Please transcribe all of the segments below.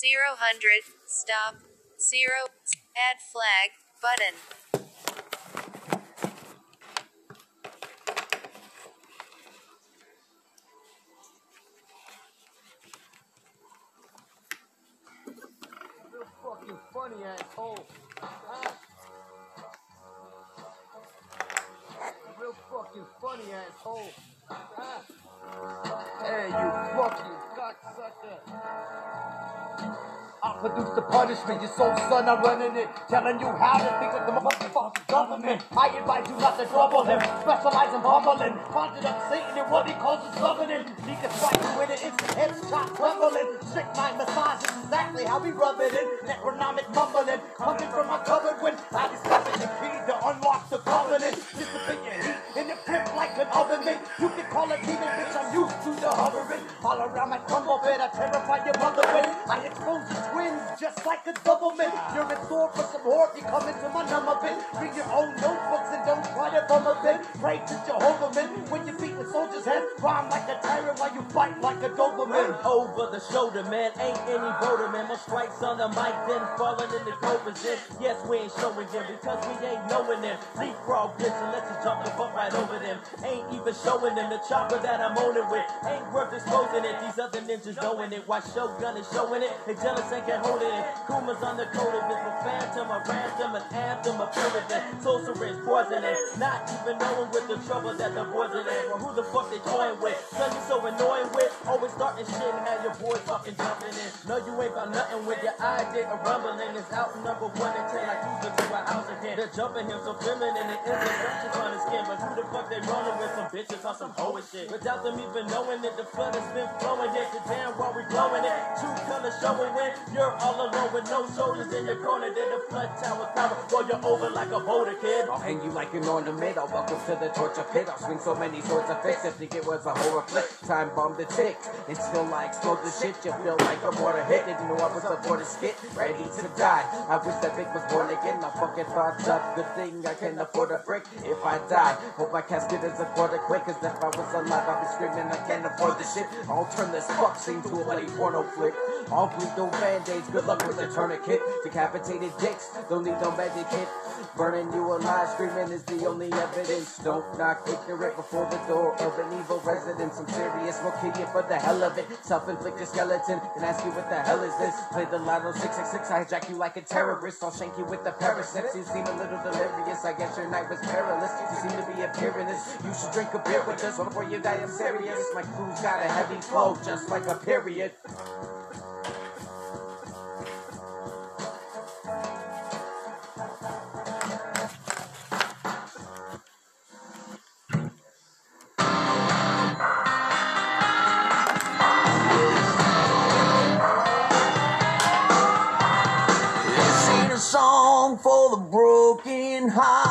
Zero hundred. Stop. Zero. Add flag. Button. Punishment, you soul son, I'm running it. Telling you how to think with the motherfucking government. I advise you not to trouble him. Specialize in bumbling. Conjured up Satan and what he calls his governing. He can strike you with it, It's instant headshot trembling. Strict mind massage is exactly how we rub it in. Necronomic mumbling. Coming from my cupboard when I discovered the key to unlock the covenant. Dissipate your heat in the grip like an oven mitt. You can call it demon, bitch, I'm used to the hovering. All around my tumble bed, I terrify your mother with. I expose your twins just like a double mint. You're in store for some horror, you come into my number bin. Bring your own notebooks and don't try to bum a bin. Pray to Jehovah, man. When you beat the soldier's rhyme like a tyrant while you fight like a Doberman. Over the shoulder, man. Ain't any voter, man. More strikes on the mic than falling in the position. Yes, we ain't showing them because we ain't knowing them. Leapfrog bitch and let you jump the fuck right over them. Ain't even showing them the chopper that I'm owning with. Ain't worth exposing it. These other ninjas knowing it. Why Shogun is showing it? They jealous ain't can hold it. Kuma's on the code of it. For phantom, a ransom, an anthem, a pyramid. Sorceress, poisoning. Not even knowing with the trouble that the boys are in. Who the fuck they toying with. Son, you so annoying with. Always starting shit and have your boys fucking jumping in. No, you ain't got nothing with your idea of rumbling. It's out number one and ten like who's to a house again. They're jumping him so feminine and imperfections on his skin. But who the fuck they rolling with? Some bitches on some hoe shit. Without them even knowing it, the flood has been flowing. Hit the damn while we blowing it. Two colors showing when you're all alone with no shoulders in your corner. Then the flood tower power while you're over like a boulder kid. I'll hang you like an ornament. I'll welcome to the torture pit. I'll swing so many swords of fists. I think it was a horror flick. Time bomb the tick. Until I explode the shit. You feel like a water hit. Didn't know I was aboard a skit. Ready to die. I wish that Vic was born again. My fucking thoughts up. Good thing I can afford a brick. If I die, hope my casket is a quarter quick. Cause if I was alive, I'd be screaming. I can't afford this shit. I'll turn this fuck scene to a bloody porno flick. I'll bleed no band-aids. Good luck with the tourniquet. Decapitated dicks. Don't need no hit. Burning you alive, screaming is the only evidence. Don't knock ignorant before the door of an evil residence. I'm serious, we'll kill you for the hell of it. Self-inflicted skeleton, and ask you what the hell is this? Play the lotto 666, I hijack you like a terrorist. I'll shank you with the parasites. You seem a little delirious, I guess your night was perilous. You seem to be appearing this. You should drink a beer with us before you die. I'm serious. My crew's got a heavy flow, just like a period. Broken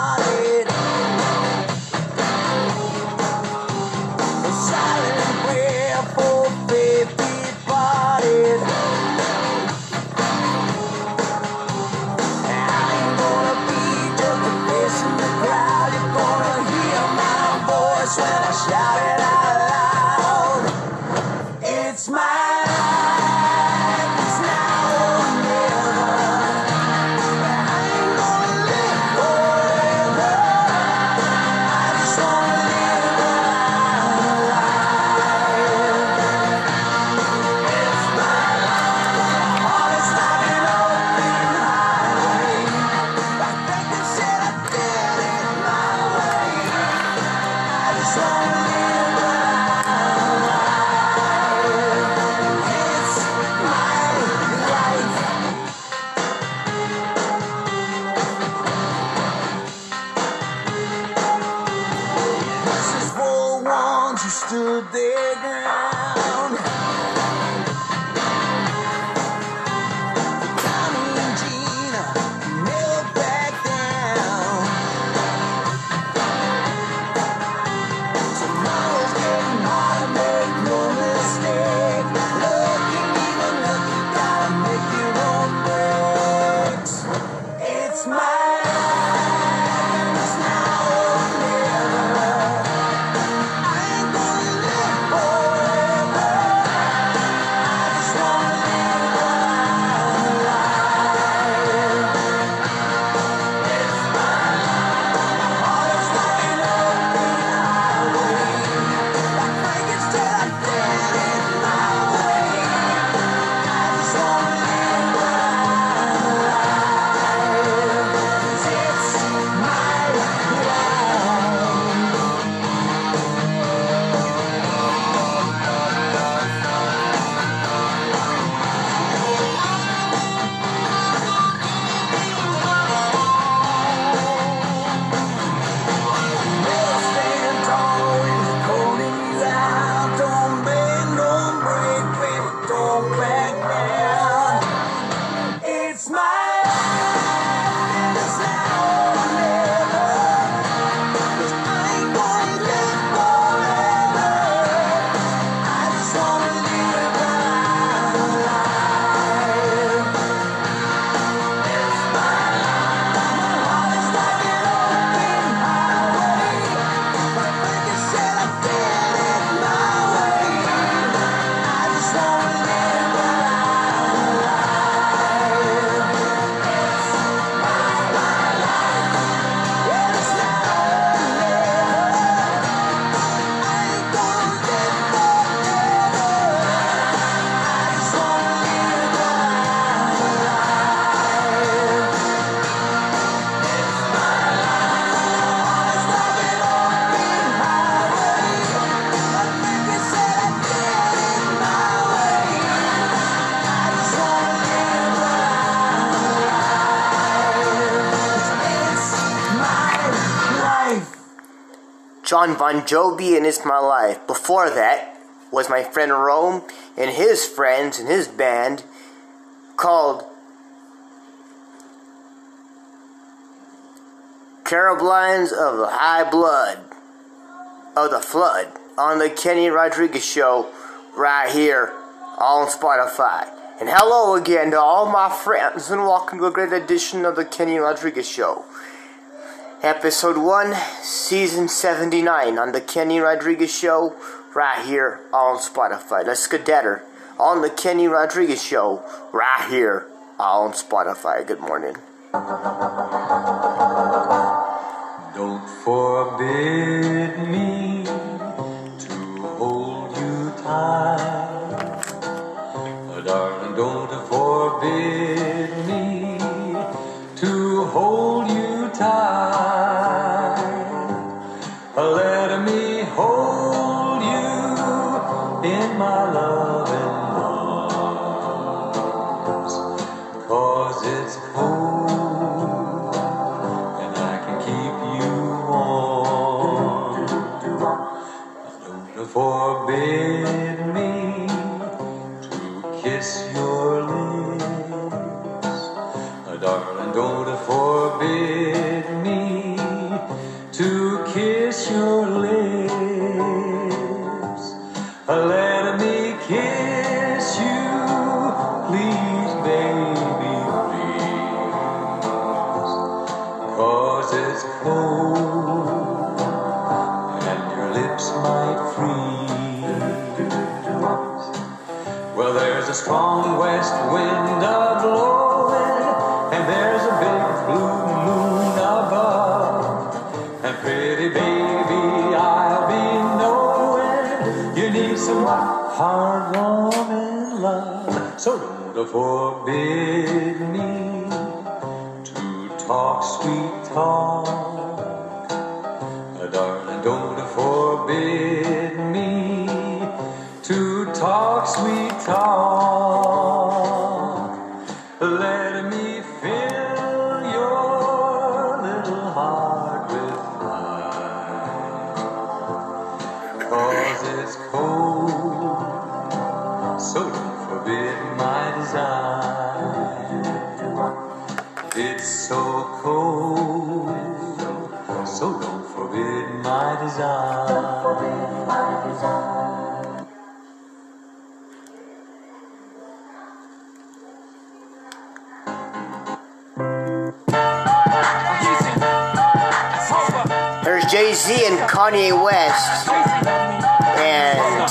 Bon Jovi and It's My Life. Before that was my friend Rome and his friends and his band called Carolines of the High Blood of the Flood on the Kenny Rodriguez Show right here on Spotify. And hello again to all my friends and welcome to a great edition of the Kenny Rodriguez Show. Episode 1, Season 79 on the Kenny Rodriguez Show right here on Spotify. Let's get better on the Kenny Rodriguez Show right here on Spotify. Good morning. Don't forbid me to hold you tight. Darling, don't forbid forbid forbid me to talk sweet talk. Darling, don't forbid me to talk sweet talk. Z and Kanye West and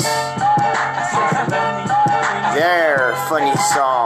their funny song.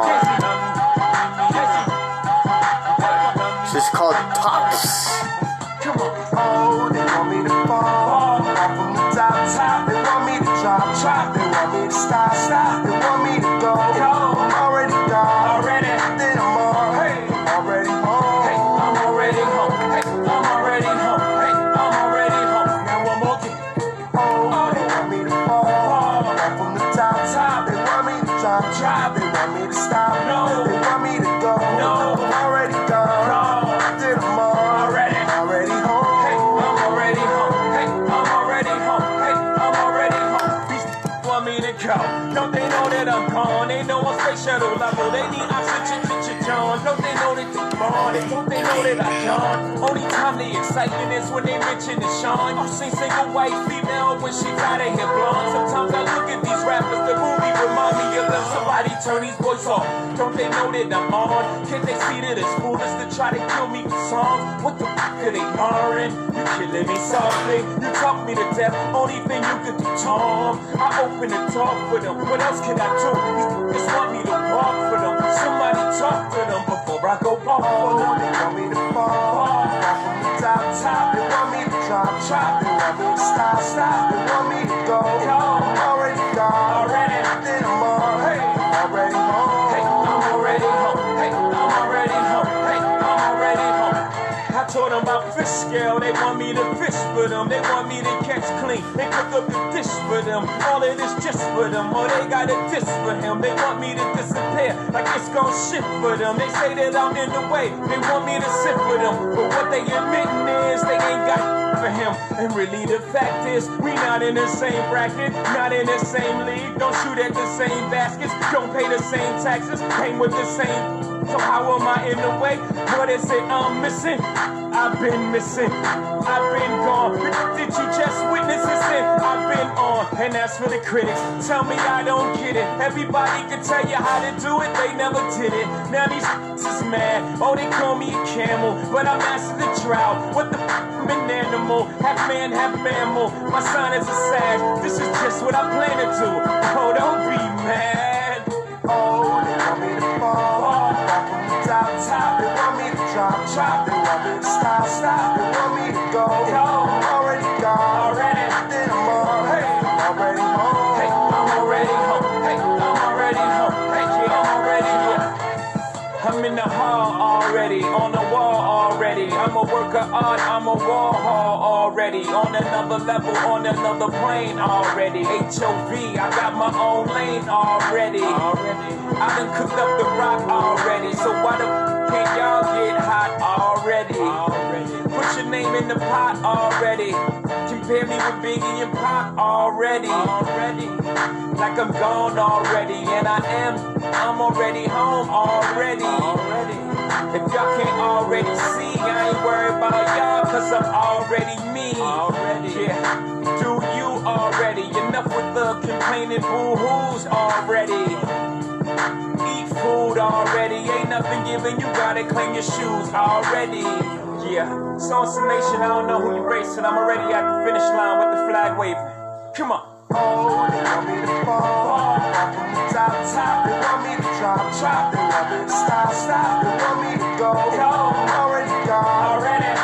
When they mention the Sean. You see single white female when she got her hair blonde. Sometimes I look at these rappers, the movie remind me of them. Somebody turn these boys off. Don't they know that I'm on? Can't they see that it's foolish to try to kill me with songs? What the fuck are they barring? You killing me softly. You talk me to death. Only thing you can do, Tom. I open the talk for them. What else can I do? These just want me to walk for them. Somebody talk to them before I go off them. They want me to fall. Want stop, stop. Want me go. Already gone. Already. I told them about fish scale, they want me to fish for them. They want me to catch clean and cook up the dish for them. All of this just for them, or they got a dish for him. They want me to disappear like it's gon' shift for them. They say that I'm in the way, they want me to sit for them. But what they admitting is they ain't got for him. And really the fact is, we not in the same bracket, not in the same league. Don't shoot at the same baskets, don't pay the same taxes, hang with the same. So how am I in the way? What is it I'm missing? I've been missing, I've been gone. Did you just witness this? I've been on, and that's for the critics. Tell me I don't get it. Everybody can tell you how to do it, they never did it. Now these is mad. Oh, they call me a camel, but I mastered the drought. What the f? I'm an animal, half man, half mammal. My sign is a sag. This is just what I plan to do. Oh, don't be mad. Stop, me go, already gone. Already. Hey. Already home. Hey, I'm already home. Hey, I'm already home. Hey, I'm already home. I'm in the hall already, on the wall already. I'm a work I'm a already. On another level, on another plane already. HOV, I got my own lane already. Already. I done cooked up the rock already. So why the can't y'all get hot already? Already. Put your name in the pot already. Compare me with Biggie and Pop already. Already. Like I'm gone already. And I am. I'm already home already. Already. If y'all can't already see, I ain't worried about y'all, cause I'm already me. Already. Yeah. Do you already? Enough with the complaining boo-hoos already. Food already. Ain't nothing given, you gotta clean your shoes already. Yeah. So some nation, I don't know who you're racing. I'm already at the finish line with the flag waving. Come on. Oh, they want me to fall, fall from the top, top. They want me to drop, drop. They want me to stop, stop. They want me to go, Go. Already gone. Already.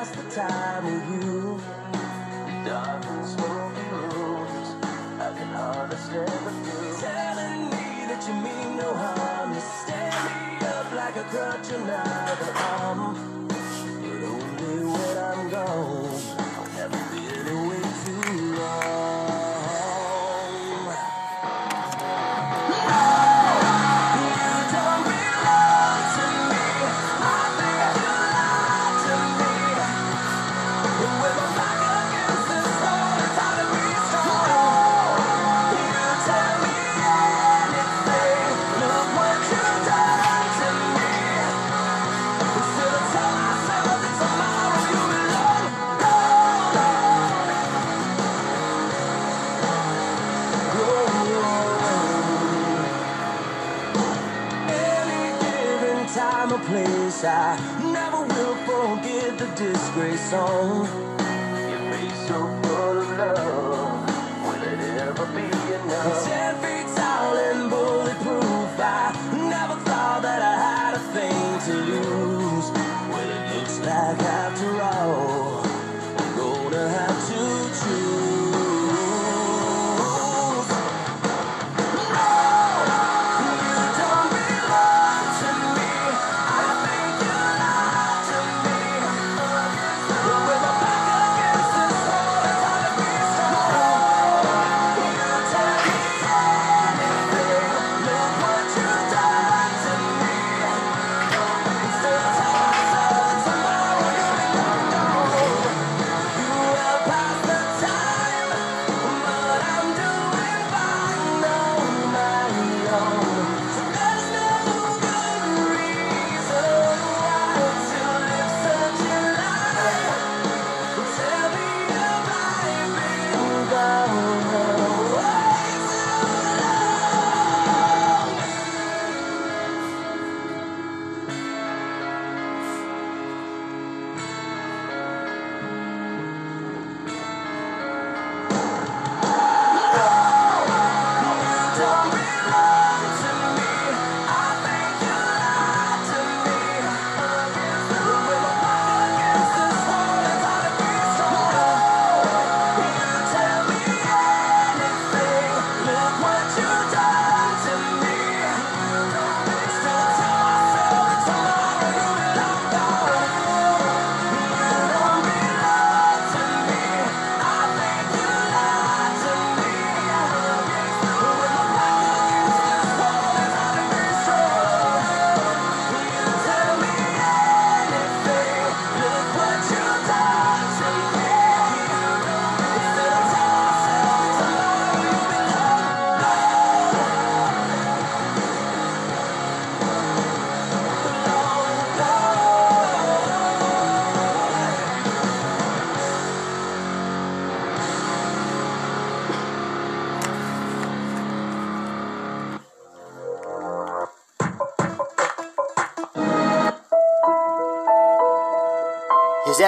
Pass the time with you. Dark and smoky rooms, I can hardly stand the view. Telling me that you mean no harm, you stand me up like a crutch and another arm. But only when I'm gone, disgrace song.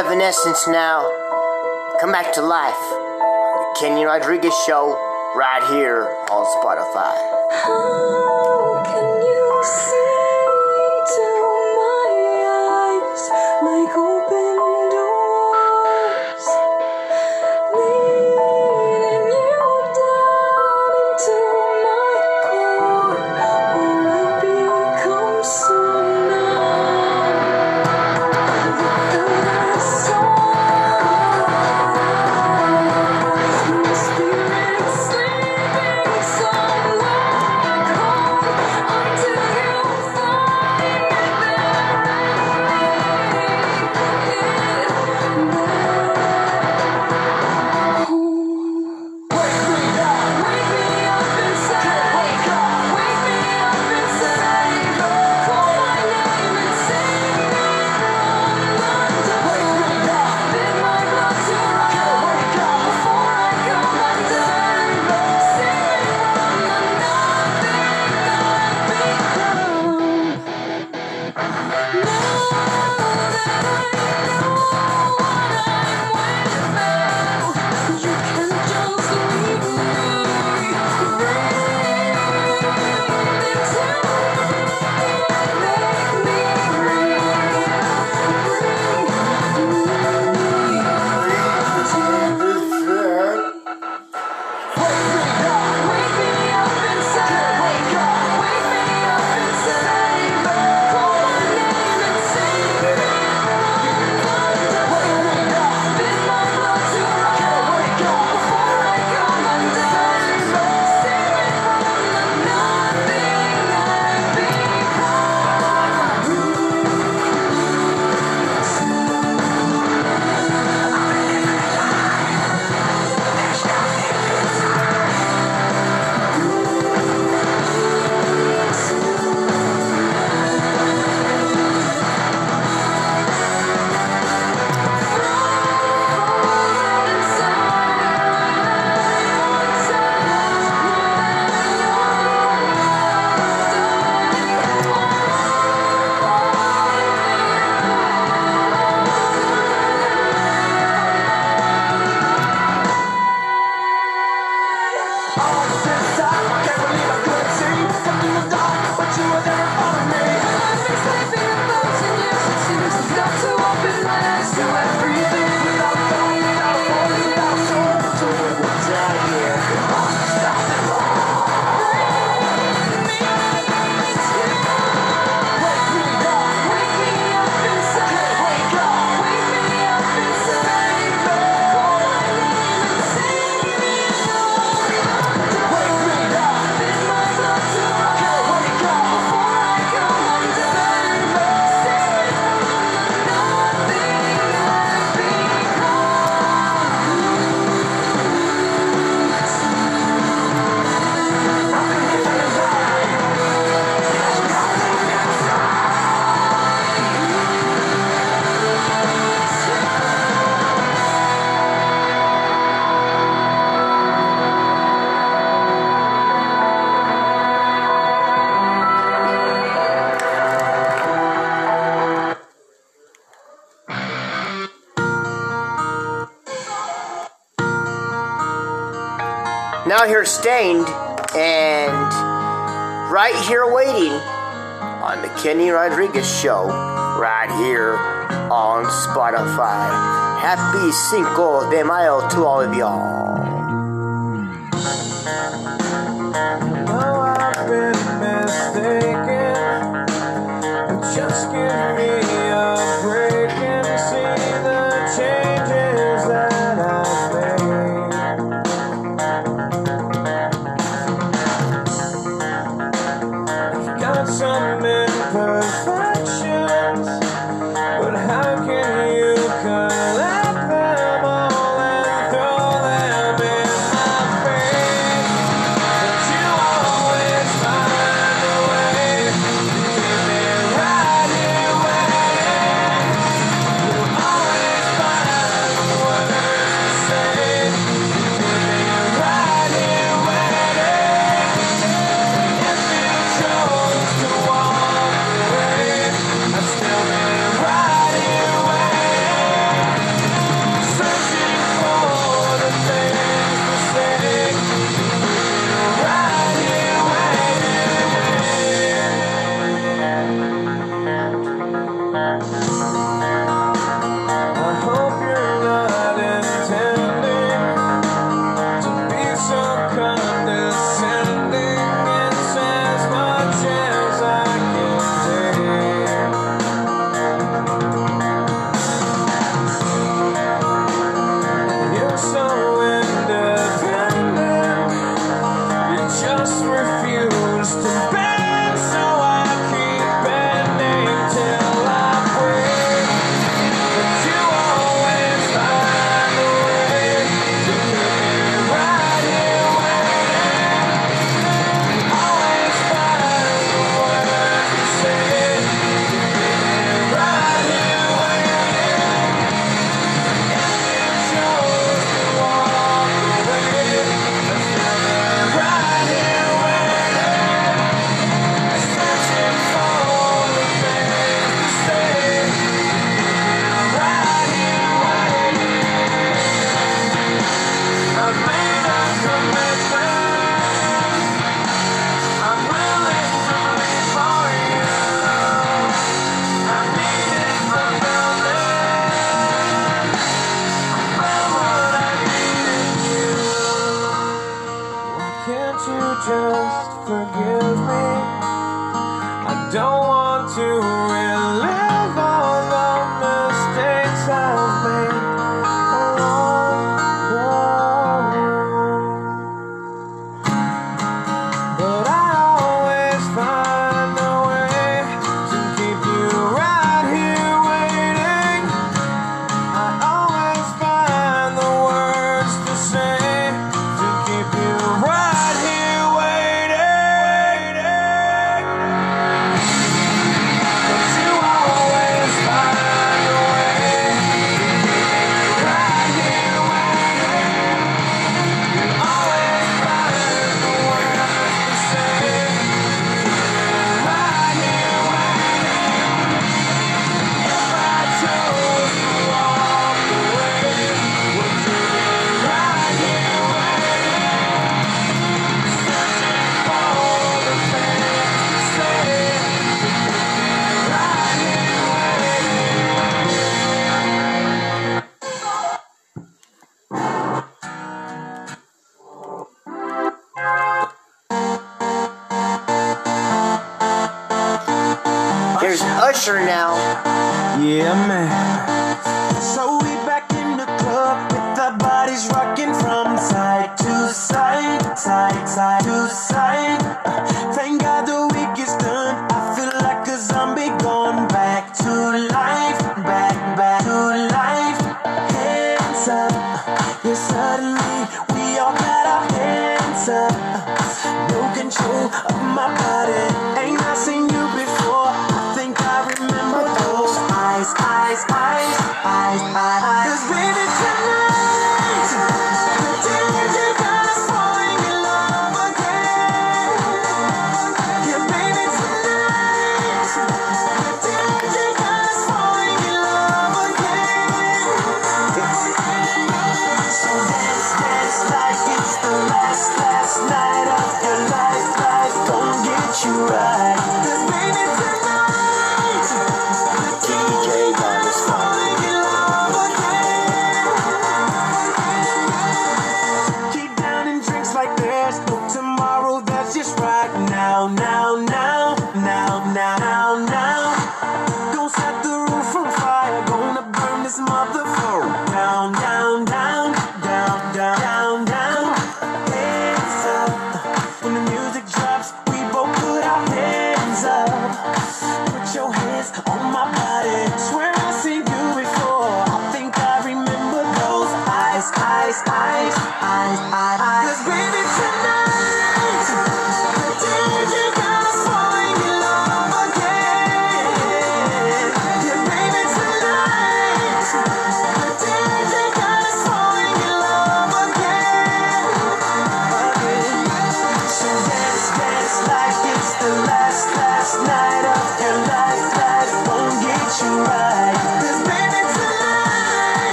Evanescence now. Come back to life. The Kenny Rodriguez Show, right here on Spotify. out here Staind and right here waiting on the Kenny Rodriguez show, right here on Spotify. Happy Cinco de Mayo to all of y'all.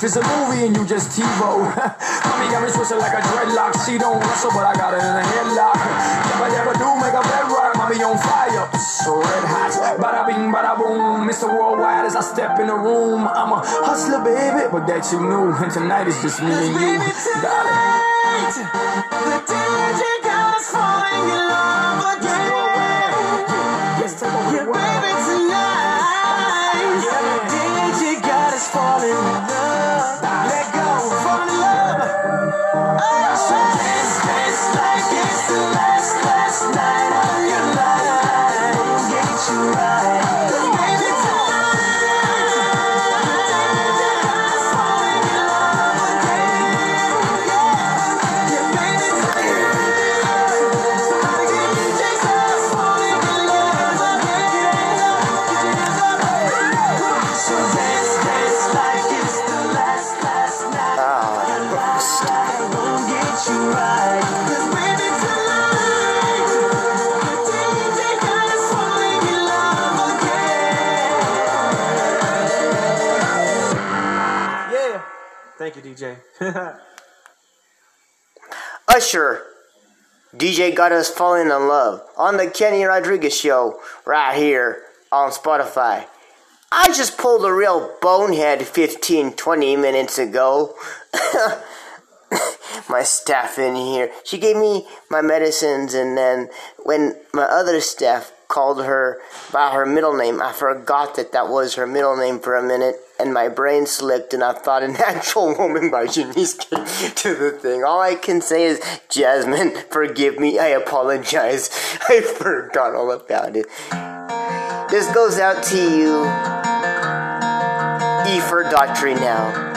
life is a movie and you just TiVo. Mommy got me twisted like a dreadlock. She don't wrestle, but I got her in a headlock. Never, never do make a bedrock. Mommy on fire, so red hot. Bada bing, bada boom. Mr. Worldwide as I step in the room. I'm a hustler, baby, but that you knew. And tonight is just me and you, darling. The DJ got us falling in love again. Yes, take over. DJ. Usher. DJ got us falling in love on the Kenny Rodriguez show right here on Spotify. I just pulled a real bonehead 15, 20 minutes ago. my staff in here. She gave me my medicines, and then when my other staff called her by her middle name. I forgot that that was her middle name for a minute, and my brain slipped, and I thought an actual woman by Janice came to the thing. All I can say is, Jasmine, forgive me. I apologize. I forgot all about it. This goes out to you, E for Daughtry now.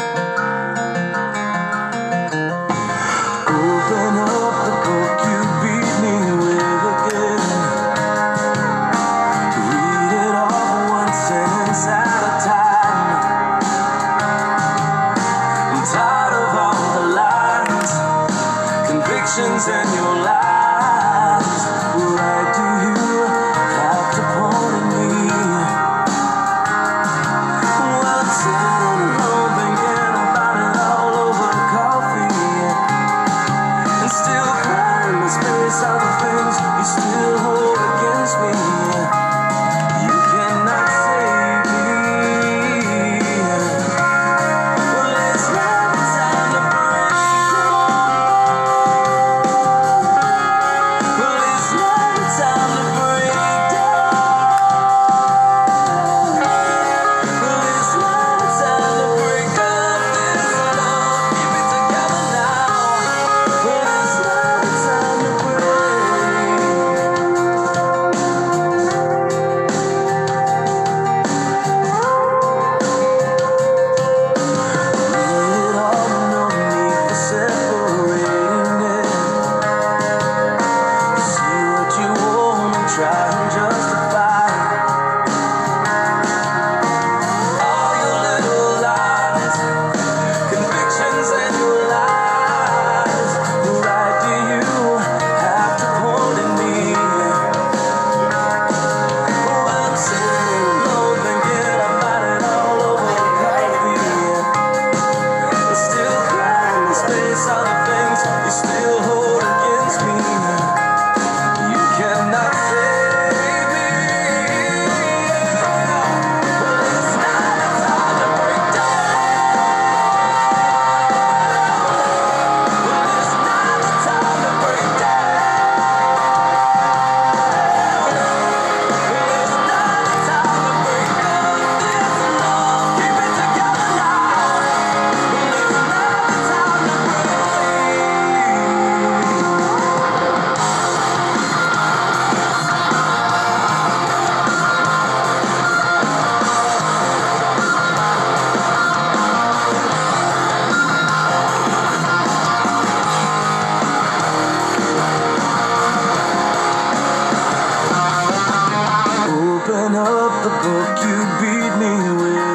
you beat me with.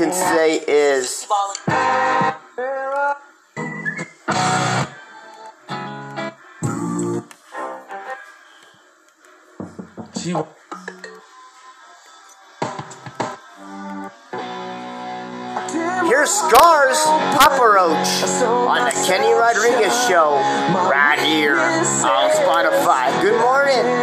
Can say is. She Here's Scars, Papa Roach on the Kenny Rodriguez Show right here on Spotify. Good morning.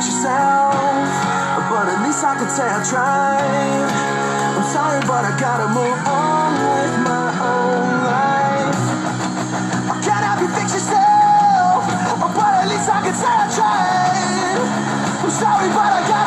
Fix yourself, but at least I can say I tried. I'm sorry, but I gotta move on with my own life. I can't help you fix yourself, but at least I can say I tried. I'm sorry, but I gotta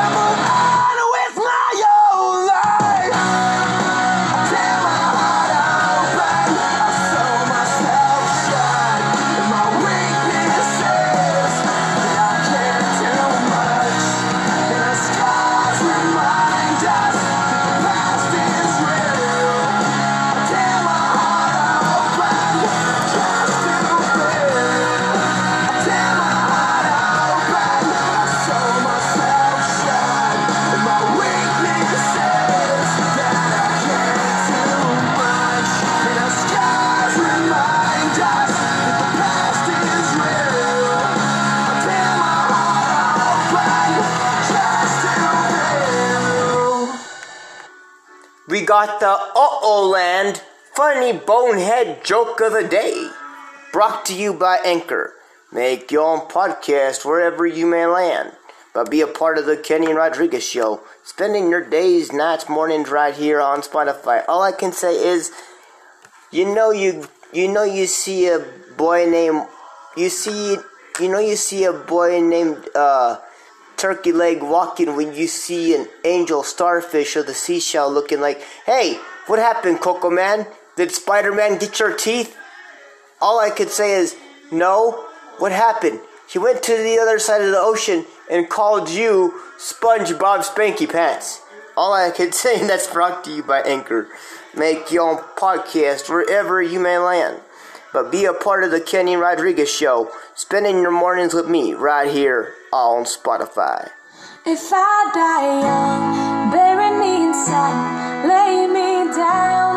got the Uh Oh Land Funny Bonehead Joke of the Day. Brought to you by Anchor. Make your own podcast wherever you may land. But be a part of the Kenny and Rodriguez show. Spending your days, nights, mornings right here on Spotify. All I can say is you know you you know you see a boy named you see you know you see a boy named uh turkey leg walking when you see an angel starfish or the seashell looking like hey what happened coco man? Did spider-man get your teeth? All i could say is no. What happened? He went to the other side of the ocean and called you spongebob spanky pants. All i could say and that's brought to you by anchor. Make your own podcast wherever you may land. But be a part of the Kenny Rodriguez show, spending your mornings with me right here on Spotify. If I die young, bury me in satin, lay me down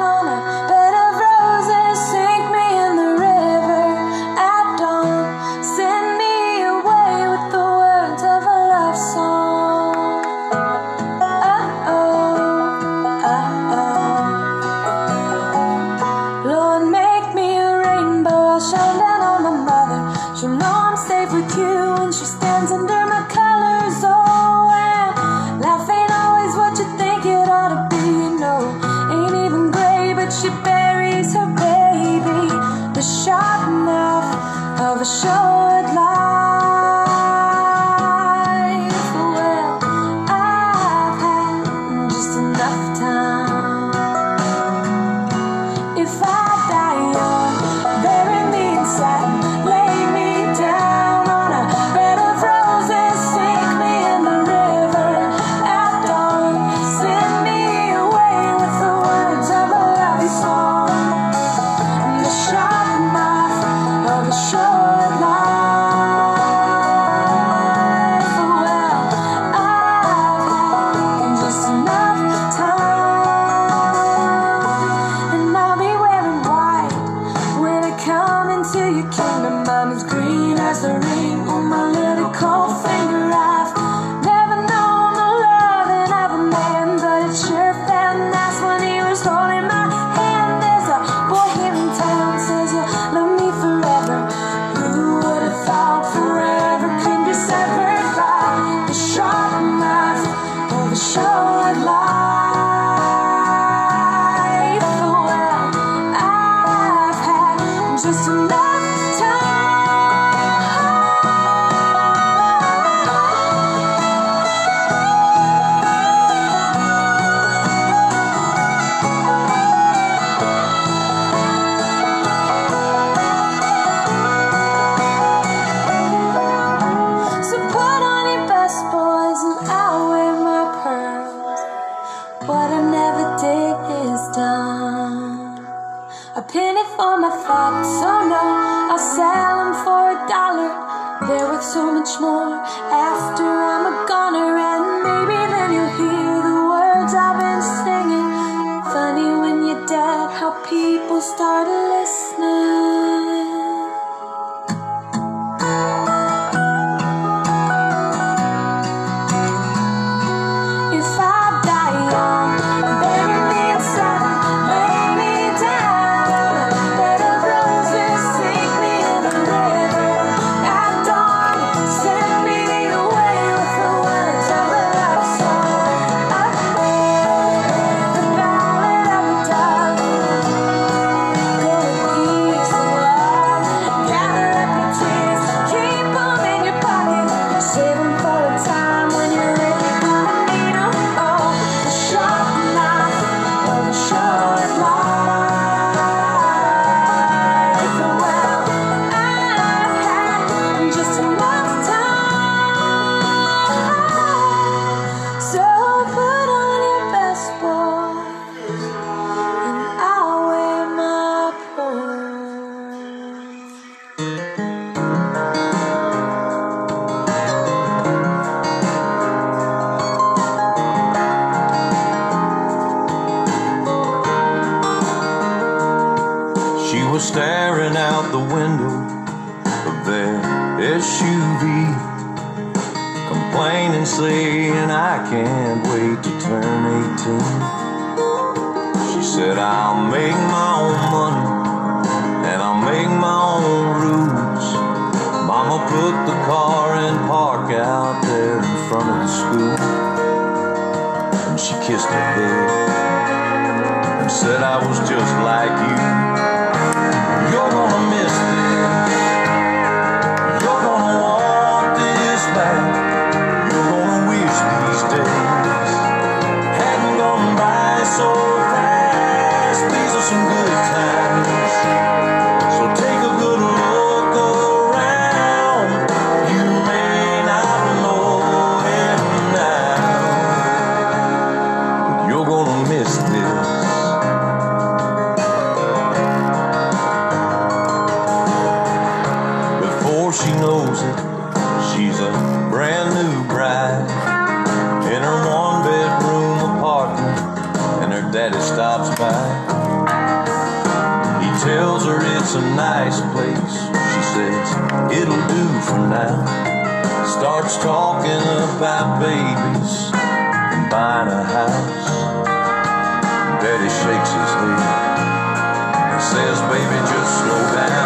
says, Baby, just slow down.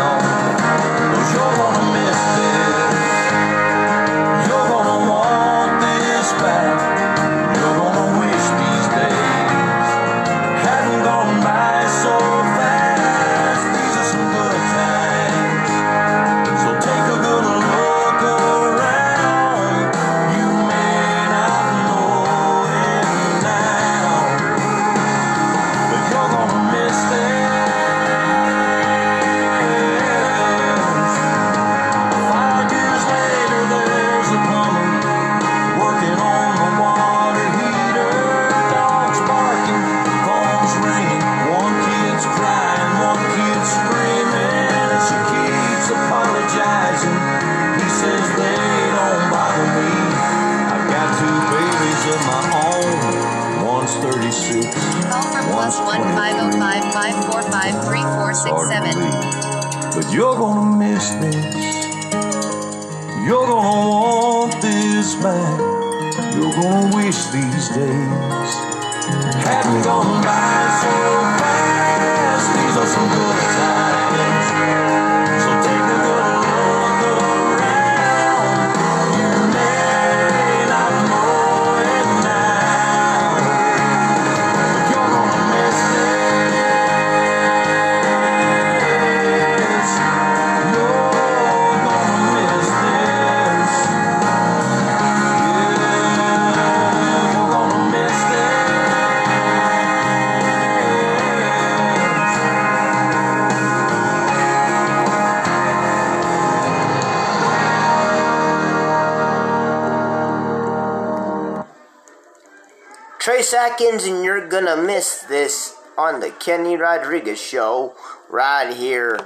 Trace Adkins, and you're gonna miss this on the Kenny Rodriguez Show right here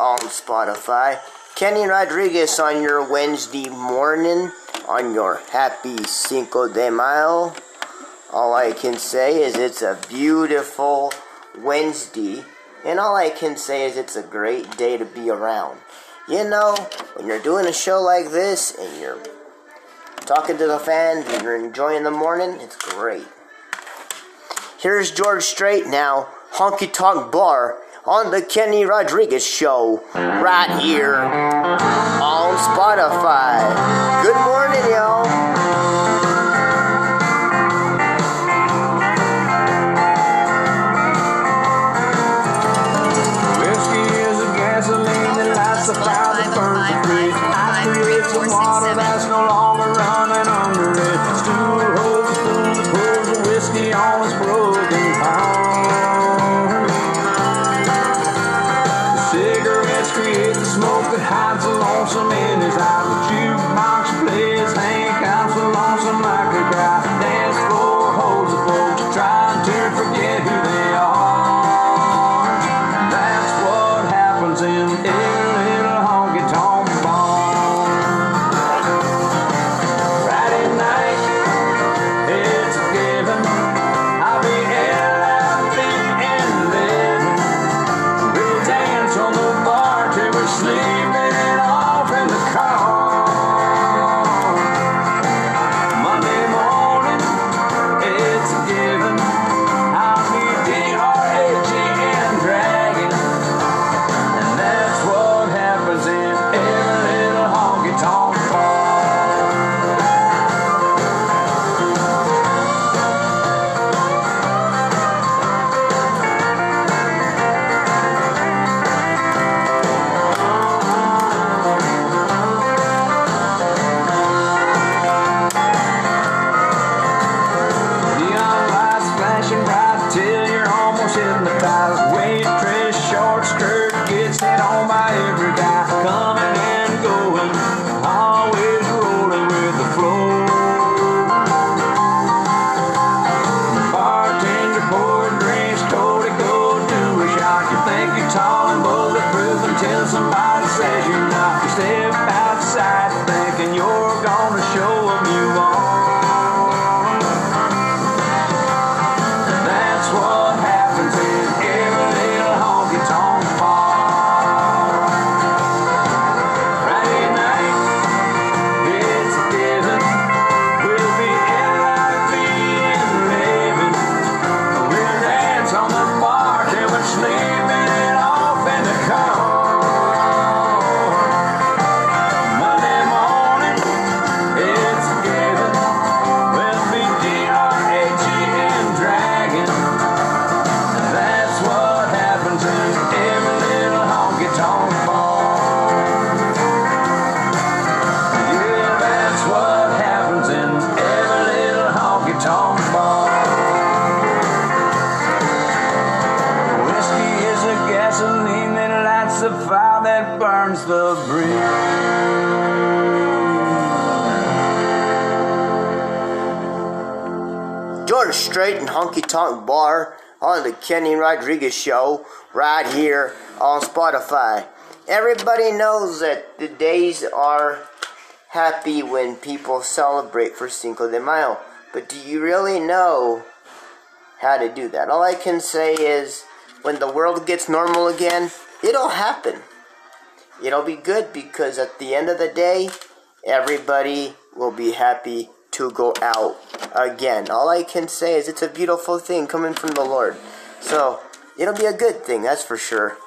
on Spotify. Kenny Rodriguez on your Wednesday morning on your happy Cinco de Mayo. All I can say is it's a beautiful Wednesday, and all I can say is it's a great day to be around. You know, when you're doing a show like this and you're talking to the fans and you're enjoying the morning, it's great. Here's George Strait now, Honky Tonk Bar on the Kenny Rodriguez Show, right here on Spotify. Good morning, y'all. The creates some water that burns the George Strait and Honky Tonk Bar on the Kenny Rodriguez Show right here on Spotify. Everybody knows that the days are happy when people celebrate for Cinco de Mayo, but do you really know how to do that? All I can say is when the world gets normal again, it'll happen. It'll be good because at the end of the day, everybody will be happy to go out again. All I can say is it's a beautiful thing coming from the Lord. So, it'll be a good thing, that's for sure.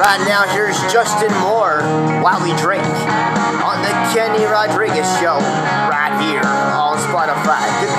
Right now, here's Justin Moore while we drink on the Kenny Rodriguez Show, right here on Spotify.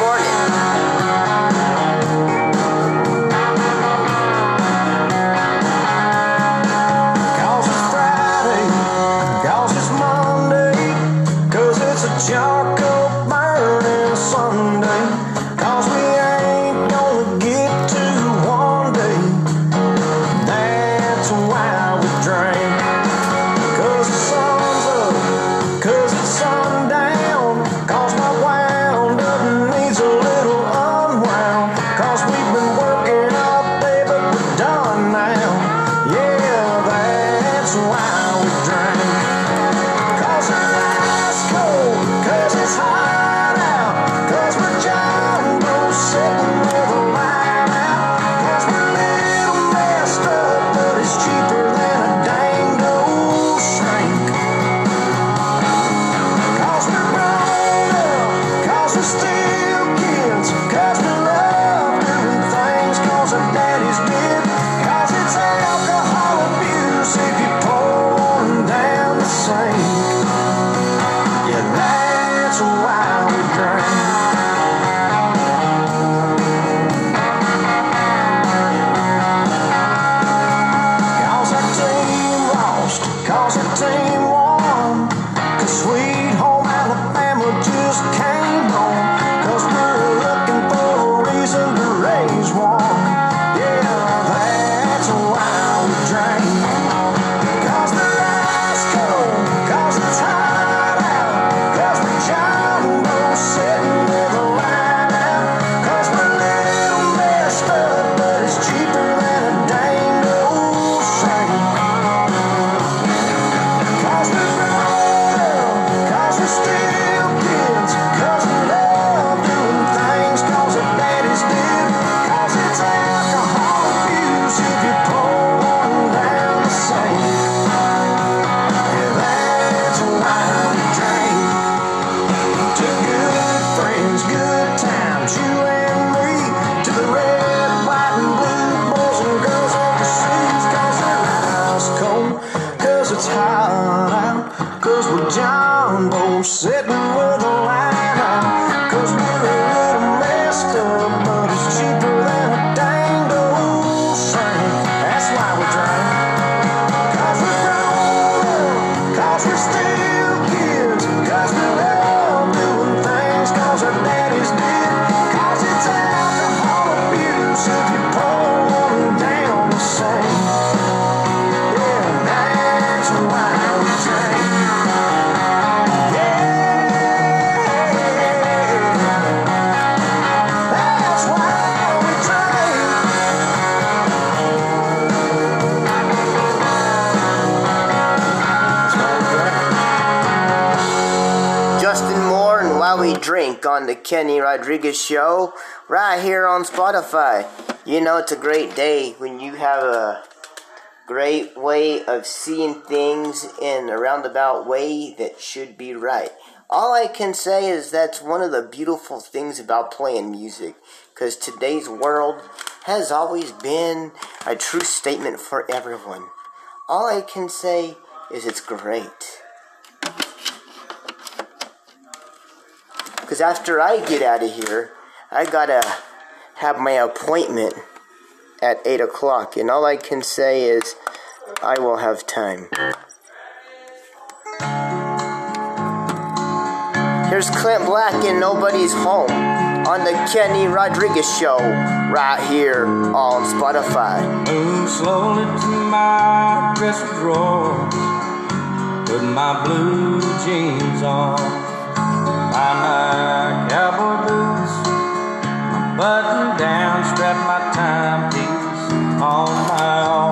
Drink on the Kenny Rodriguez Show, right here on Spotify. You know, it's a great day when you have a great way of seeing things in a roundabout way that should be right. All I can say is that's one of the beautiful things about playing music, because today's world has always been a true statement for everyone. All I can say is it's great. Because after I get out of here, I gotta have my appointment at 8 o'clock. And all I can say is I will have time. Here's Clint Black in Nobody's Home on the Kenny Rodriguez Show right here on Spotify. Move slowly to my dresser drawer. Put my blue jeans on. Buy my cowboy boots. My button down, strap my timepiece on my arm.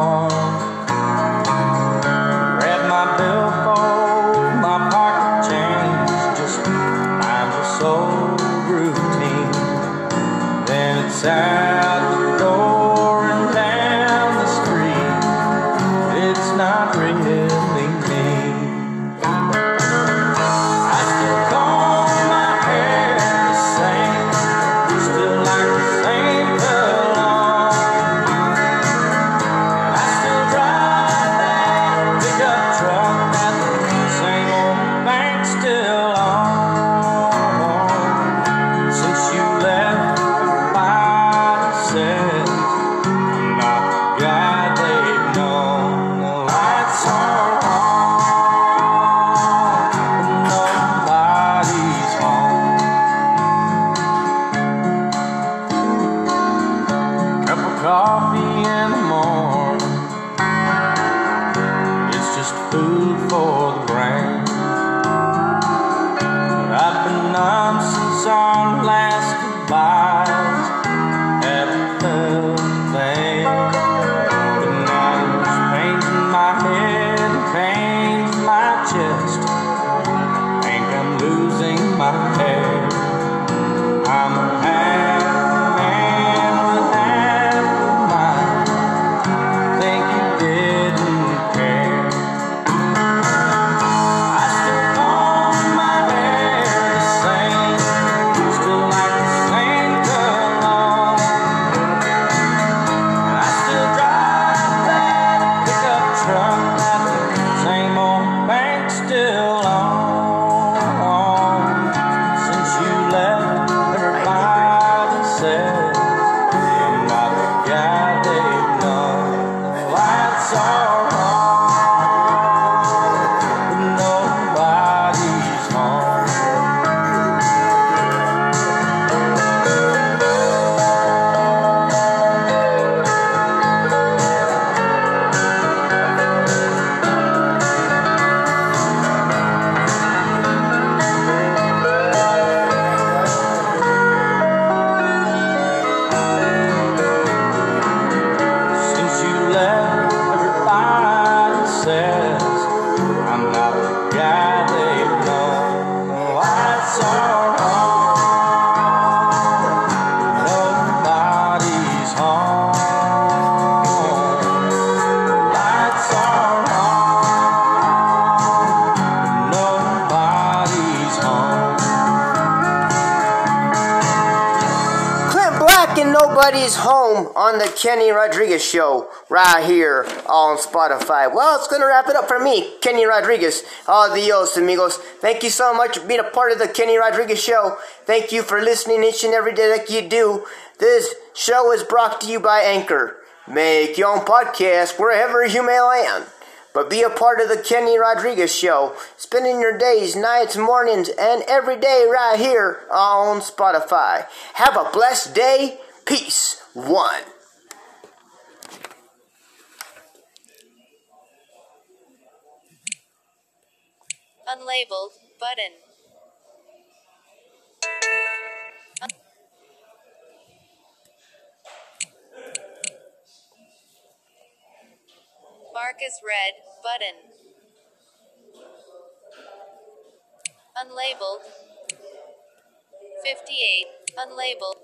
Kenny Rodriguez Show right here on Spotify. Well, it's going to wrap it up for me, Kenny Rodriguez. Adios, amigos. Thank you so much for being a part of the Kenny Rodriguez Show. Thank you for listening each and every day like you do. This show is brought to you by Anchor. Make your own podcast wherever you may land. But be a part of the Kenny Rodriguez Show, spending your days, nights, mornings, and every day right here on Spotify. Have a blessed day. Peace. One. Unlabeled. 58. Unlabeled.